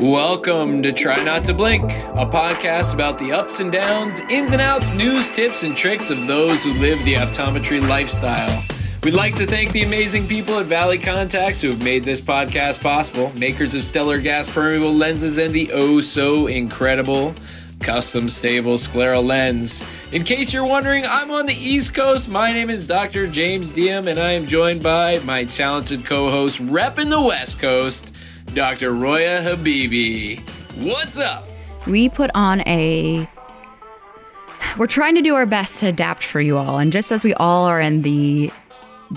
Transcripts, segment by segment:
Welcome to Try Not to Blink, a podcast about the ups and downs, ins and outs, news, tips, and tricks of those who live the optometry lifestyle. We'd like to thank the amazing people at Valley Contax who have made this podcast possible, makers of stellar gas permeable lenses and the oh so incredible custom stable scleral lens. In case you're wondering, I'm on the East Coast. My name is Dr. James Deom, and I am joined by my talented co host, repping the West Coast. Dr. Roya Habibi. What's up? We put on a. We're trying to do our best to adapt for you all, and just as we all are in the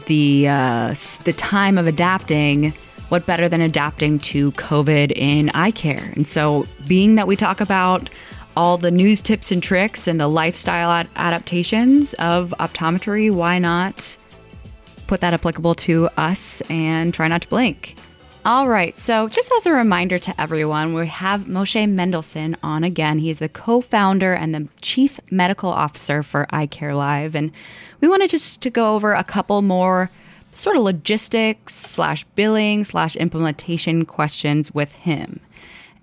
the uh, the time of adapting, what better than adapting to COVID in eye care? And so, being that we talk about all the news tips and tricks and the lifestyle ad- adaptations of optometry, why not put that applicable to us and try not to blink? All right, so just as a reminder to everyone, we have Moshe Mendelson on again. He's the co founder and the chief medical officer for Eye Care Live. And we wanted just to go over a couple more sort of logistics slash billing slash implementation questions with him.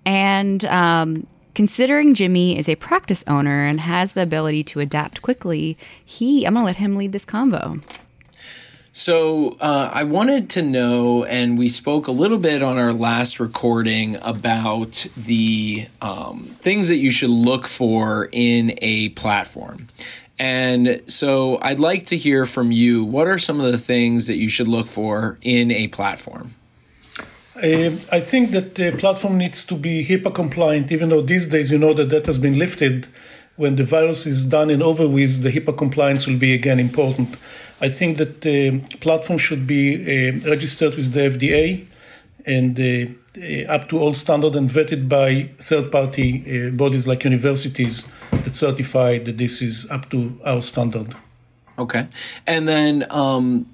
And um, considering Jimmy is a practice owner and has the ability to adapt quickly, he I'm gonna let him lead this convo. So uh, I wanted to know, and we spoke a little bit on our last recording about the um, things that you should look for in a platform. And so I'd like to hear from you. What are some of the things that you should look for in a platform? Uh, I think that the platform needs to be HIPAA compliant, even though these days you know that that has been lifted. When the virus is done and over with, the HIPAA compliance will be again important. I think that the platform should be uh, registered with the FDA and uh, uh, up to all standard and vetted by third-party bodies like universities that certify that this is up to our standard. Okay, and then um,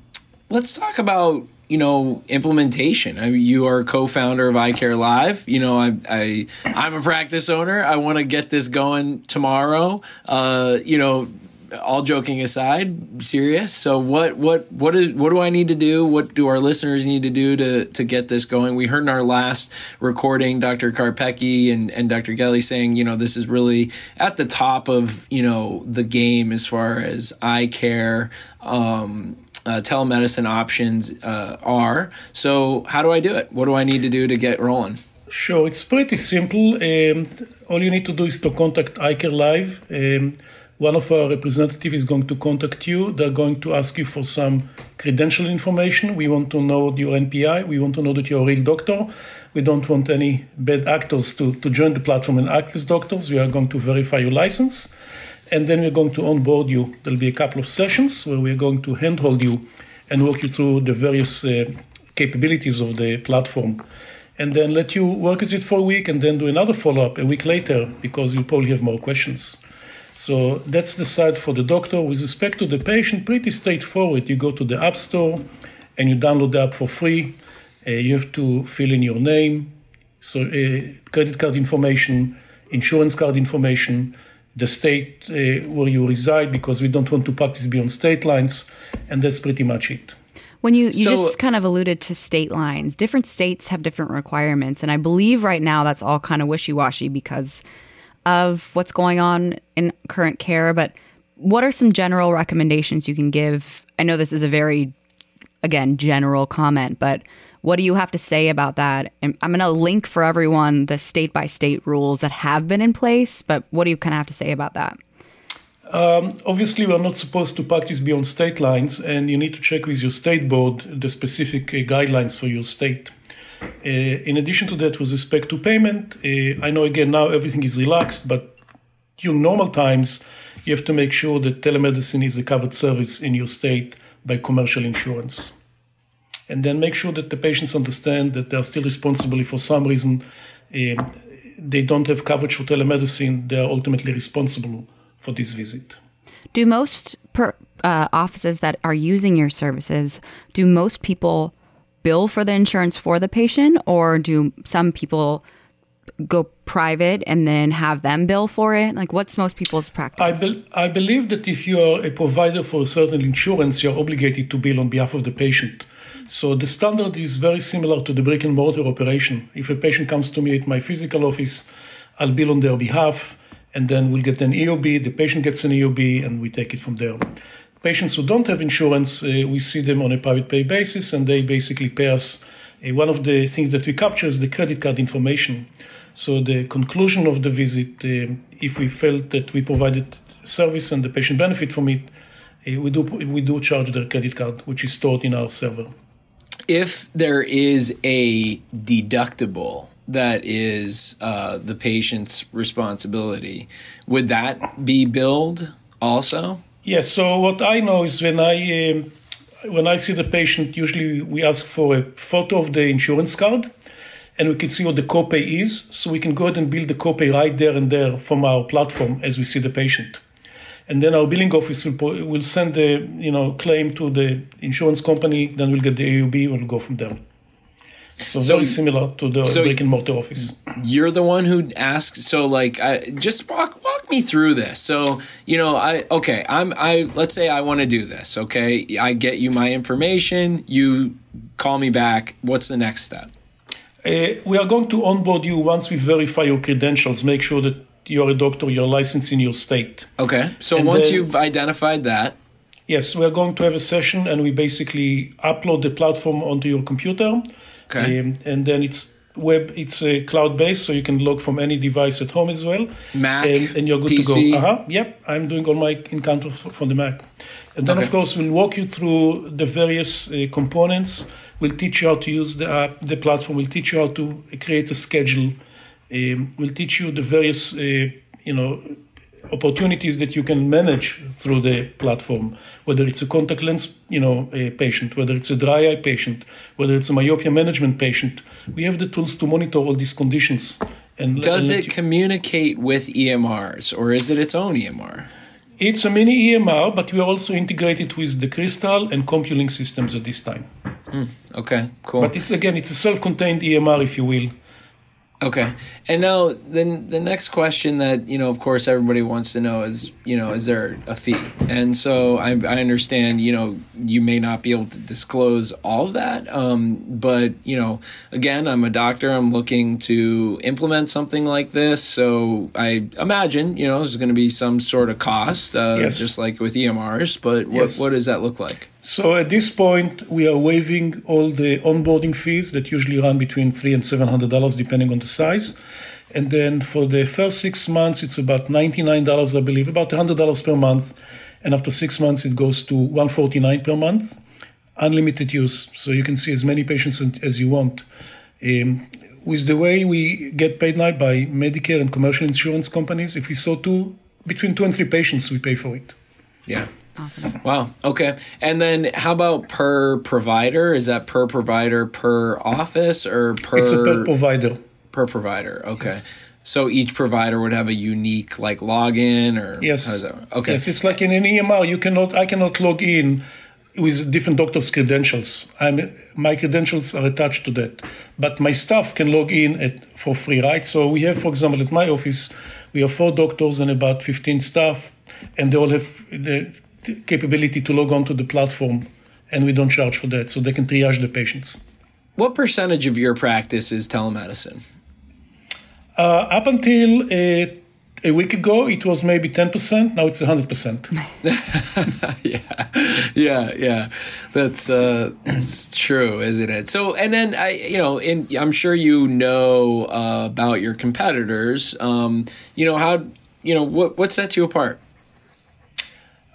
let's talk about you know implementation. I mean, you are co-founder of eye care live. You know i, I i'm a practice owner. I want to get this going tomorrow. Uh, you know all joking aside, serious. So what what what is what do I need to do? What do our listeners need to do to to get this going? We heard in our last recording Dr. Karpecki and and Dr. Gelly saying, you know, this is really at the top of, you know, the game as far as eye care um, uh, telemedicine options uh, are. So, how do I do it? What do I need to do to get rolling? Sure, it's pretty simple. Um, all you need to do is to contact EyecareLive. Um, one of our representatives is going to contact you. They're going to ask you for some credential information. We want to know your NPI. We want to know that you're a real doctor. We don't want any bad actors to, to join the platform and act as doctors. We are going to verify your license. And then we're going to onboard you. There'll be a couple of sessions where we're going to handhold you and walk you through the various uh, capabilities of the platform. And then let you work with it for a week and then do another follow up a week later because you'll probably have more questions. So that's the side for the doctor. With respect to the patient, pretty straightforward. You go to the App Store and you download the app for free. Uh, you have to fill in your name, so uh, credit card information, insurance card information, the state uh, where you reside, because we don't want to practice beyond state lines, and that's pretty much it. When you, you so, just kind of alluded to state lines, different states have different requirements. And I believe right now that's all kind of wishy washy because of what's going on in current care, but what are some general recommendations you can give? I know this is a very, again, general comment, but what do you have to say about that? And I'm going to link for everyone the state by state rules that have been in place, but what do you kind of have to say about that? Um, obviously, we're not supposed to practice beyond state lines, and you need to check with your state board the specific uh, guidelines for your state. Uh, in addition to that, with respect to payment, uh, I know again now everything is relaxed, but during normal times, you have to make sure that telemedicine is a covered service in your state by commercial insurance. And then make sure that the patients understand that they are still responsible if for some reason um, they don't have coverage for telemedicine, they are ultimately responsible for this visit. Do most per, uh, offices that are using your services, do most people bill for the insurance for the patient, or do some people go private and then have them bill for it? Like, what's most people's practice? I, be- I believe that if you are a provider for a certain insurance, you're obligated to bill on behalf of the patient. So the standard is very similar to the brick and mortar operation. If a patient comes to me at my physical office, I'll bill on their behalf, and then we'll get an EOB. The patient gets an EOB, and we take it from there. Patients who don't have insurance, uh, we see them on a private pay basis, and they basically pay us. Uh, one of the things that we capture is the credit card information. So the conclusion of the visit, uh, if we felt that we provided service and the patient benefit from it, we do we do charge their credit card, which is stored in our server. If there is a deductible that is uh, the patient's responsibility, would that be billed also? Yes. So what I know is when I um, when I see the patient, usually we ask for a photo of the insurance card, and we can see what the copay is, so we can go ahead and build the copay right there and there from our platform as we see the patient. And then our billing office will, will send the you know claim to the insurance company. Then we'll get the EOB. We'll go from there. So, so very similar to the so brick and mortar office. You're the one who asks. So like, I, just walk walk me through this. So you know, I okay, I'm I let's say I want to do this. Okay, I get you my information. You call me back. What's the next step? Uh, we are going to onboard you once we verify your credentials. Make sure that you're a doctor, you're licensed in your state. Okay. So and once then, you've identified that. Yes, we are going to have a session and we basically upload the platform onto your computer. Okay. Um, and then it's web, it's a cloud based, so you can log from any device at home as well. Mac. And, and you're good PC. to go. Uh-huh. Yep. I'm doing all my encounters from the Mac. And then, okay. of course, we'll walk you through the various uh, components. We'll teach you how to use the app, the platform. We'll teach you how to create a schedule. Um, we'll teach you the various, uh, you know, opportunities that you can manage through the platform, whether it's a contact lens, you know, a patient, whether it's a dry eye patient, whether it's a myopia management patient. We have the tools to monitor all these conditions. And does it you... communicate with EMRs, or is it its own EMR? It's a mini EMR, but we are also integrated with the Crystal and CompuLink systems at this time. Mm, okay, cool. But it's again, it's a self-contained EMR, if you will. Okay. And now then the next question that, you know, of course everybody wants to know is, you know, is there a fee? And so I, I understand, you know, you may not be able to disclose all of that. Um, but, you know, again, I'm a doctor. I'm looking to implement something like this. So I imagine, you know, there's going to be some sort of cost, uh, yes. just like with EMRs. But what, yes. what does that look like? So at this point, we are waiving all the onboarding fees that usually run between three and seven hundred dollars, depending on the size. And then for the first six months, it's about ninety nine dollars, I believe, about hundred dollars per month. And after six months, it goes to one forty nine per month, unlimited use, so you can see as many patients as you want. Um, with the way we get paid now by Medicare and commercial insurance companies, if we saw two between two and three patients, we pay for it. Yeah. Awesome. Wow. Okay. And then how about per provider? Is that per provider per office or per? It's a per provider. Per provider. Okay. Yes. So each provider would have a unique like login or yes. Okay. Yes, it's like in an EMR. You cannot. I cannot log in with different doctors' credentials. I'm, my credentials are attached to that, but my staff can log in at, for free, right? So we have, for example, at my office, we have four doctors and about 15 staff, and they all have the capability to log on to the platform, and we don't charge for that, so they can triage the patients. What percentage of your practice is telemedicine? Uh, up until uh, a week ago, it was maybe 10%. Now it's 100%. yeah. Yeah. Yeah. That's, uh, that's true, isn't it? So, and then I, you know, in, I'm sure you know uh, about your competitors. Um, you know, how, you know, what, what sets you apart?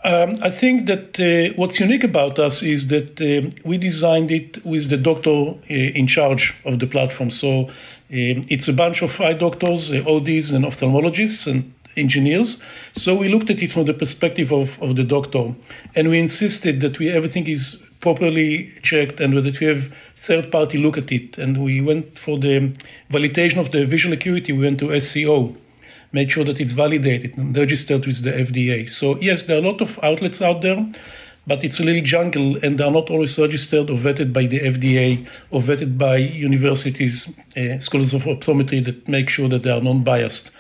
Um, I think that uh, what's unique about us is that uh, we designed it with the doctor uh, in charge of the platform. So um, it's a bunch of eye doctors, uh, ODs, and ophthalmologists and engineers. So we looked at it from the perspective of, of the doctor, and we insisted that we everything is properly checked and that we have third party look at it. And we went for the validation of the visual acuity. We went to SCO make sure that it's validated and registered with the FDA. So, yes, there are a lot of outlets out there, but it's a little jungle and they're not always registered or vetted by the FDA or vetted by universities, uh, schools of optometry that make sure that they are non biased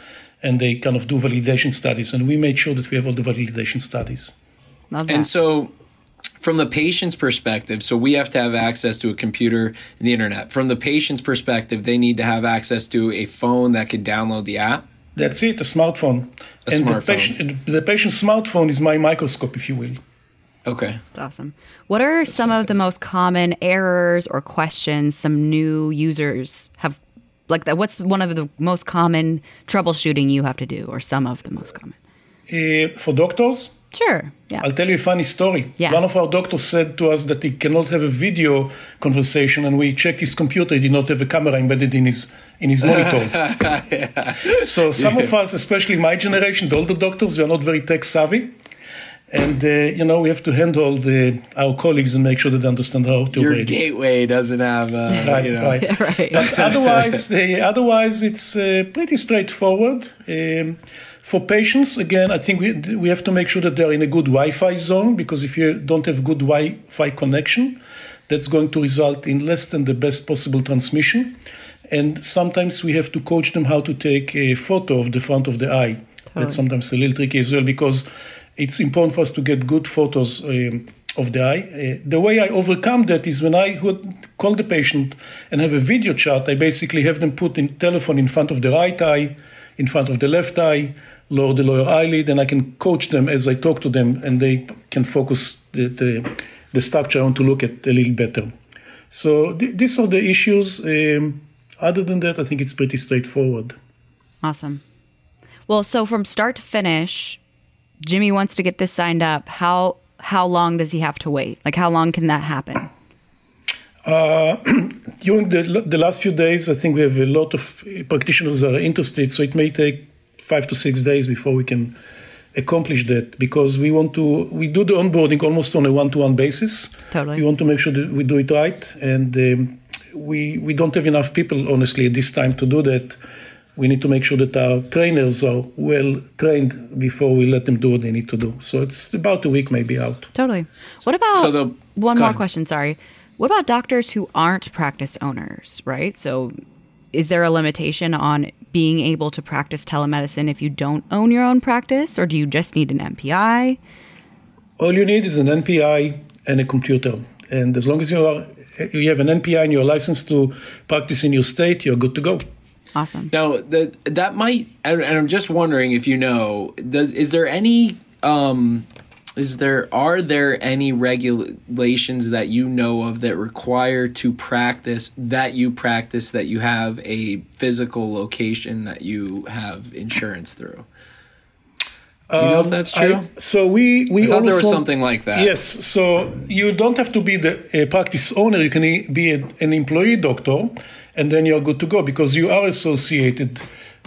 and they kind of do validation studies. And we made sure that we have all the validation studies. And so, from the patient's perspective, so we have to have access to a computer and the internet. From the patient's perspective, they need to have access to a phone that can download the app. That's it, a smartphone. A and smartphone. The, patient, the patient's smartphone is my microscope, if you will. Okay. That's awesome. What are some of the most common errors or questions some new users have? Like that, what's one of the most common troubleshooting you have to do, or some of the most common? Uh, for doctors, Sure. Yeah. I'll tell you a funny story. Yeah. One of our doctors said to us that he cannot have a video conversation, and we checked his computer. He did not have a camera embedded in his in his monitor. So some of us, especially my generation, the older doctors, we are not very tech savvy, and uh, you know we have to handle the, our colleagues and make sure that they understand how to Your operate. gateway doesn't have, uh, Right, you know. right. right. But otherwise, uh, otherwise it's uh, pretty straightforward. Um, for patients, again, I think we, we have to make sure that they're in a good Wi-Fi zone because if you don't have good Wi-Fi connection, that's going to result in less than the best possible transmission. And sometimes we have to coach them how to take a photo of the front of the eye. That's sometimes a little tricky as well because it's important for us to get good photos um, of the eye. Uh, the way I overcome that is when I would call the patient and have a video chat, I basically have them put in telephone in front of the right eye, in front of the left eye, lower the lower eyelid, and I can coach them as I talk to them, and they can focus the, the, the structure I want to look at a little better. So th- these are the issues. Um, other than that, I think it's pretty straightforward. Awesome. Well, so from start to finish, Jimmy wants to get this signed up. How how long does he have to wait? Like how long can that happen? During the, the last few days, I think we have a lot of practitioners that are interested, so it may take five to six days before we can accomplish that because we want to we do the onboarding almost on a one-to-one basis Totally. we want to make sure that we do it right and um, we we don't have enough people honestly at this time to do that we need to make sure that our trainers are well trained before we let them do what they need to do so it's about a week maybe out Totally. What about So the- one more ahead. question? Sorry. What about doctors who aren't practice owners? Right. So, is there a limitation on being able to practice telemedicine if you don't own your own practice, or do you just need an NPI? All you need is an NPI and a computer. And as long as you are you have an NPI and you're licensed to practice in your state, you're good to go. Awesome. Now that that might, and and I'm just wondering if you know, does is there any, um, is there are there any regulations that you know of that require to practice that you practice that you have a physical location that you have insurance through? Do you know if um, that's true? I- so we we I thought there was want- something like that. Yes. So you don't have to be the a practice owner. You can be a, an employee doctor, and then you're good to go because you are associated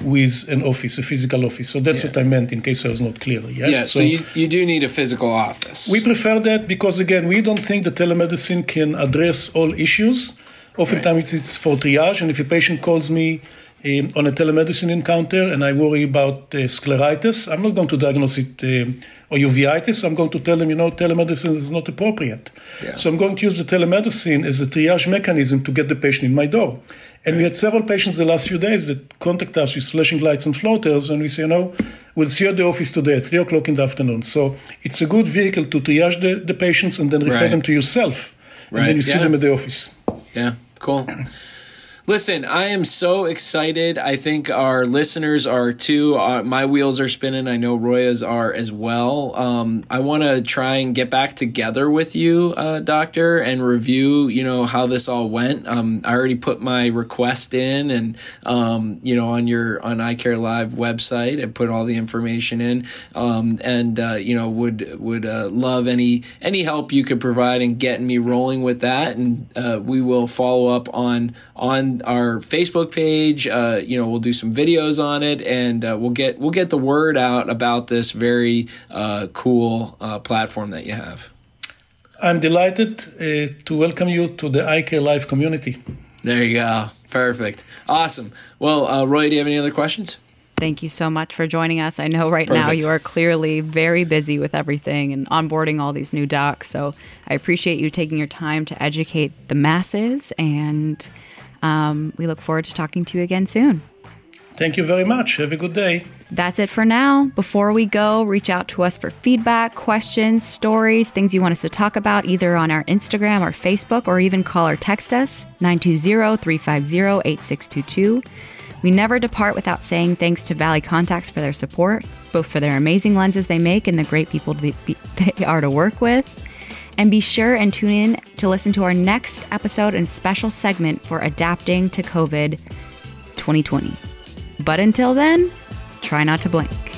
with an office, a physical office. So that's Yeah. what I meant in case I was not clear. Yeah. Yeah, so, you, you do need a physical office. We prefer that because, again, we don't think that telemedicine can address all issues. Oftentimes, it's for triage, and if a patient calls me um, on a telemedicine encounter and I worry about uh, scleritis, I'm not going to diagnose it um, or uveitis. I'm going to tell them, you know, telemedicine is not appropriate. Yeah. So I'm going to use the telemedicine as a triage mechanism to get the patient in my door. And we had several patients the last few days that contact us with flashing lights and floaters, and we say, you know, we'll see you at the office today at 3 o'clock in the afternoon. So it's a good vehicle to triage the, the patients and then refer Right. them to yourself. And then you see them at the office. Yeah, cool. Listen, I am so excited. I think our listeners are too. Uh, my wheels are spinning. I know Roya's are as well. Um, I want to try and get back together with you, uh, Doctor, and review, you know, how this all went. Um, I already put my request in, and um, you know, on your on EyecareLive website, I put all the information in, um, and uh, you know, would would uh, love any any help you could provide in getting me rolling with that, and uh, we will follow up on on our Facebook page. Uh, you know, we'll do some videos on it, and uh, we'll get we'll get the word out about this very uh, cool uh, platform that you have. I'm delighted uh, to welcome you to the EyecareLive community. There you go. Perfect. Awesome. Well, uh, Roy, do you have any other questions? Thank you so much for joining us. I know right now you are clearly very busy with everything and onboarding all these new docs. So I appreciate you taking your time to educate the masses, and um, we look forward to talking to you again soon. Thank you very much. Have a good day. That's it for now. Before we go, reach out to us for feedback, questions, stories, things you want us to talk about, either on our Instagram or Facebook, or even call or text us 920 350 8622. We never depart without saying thanks to Valley Contax for their support, both for their amazing lenses they make and the great people they, they are to work with. And be sure and tune in to listen to our next episode and special segment for adapting to COVID 2020. But until then, try not to blink.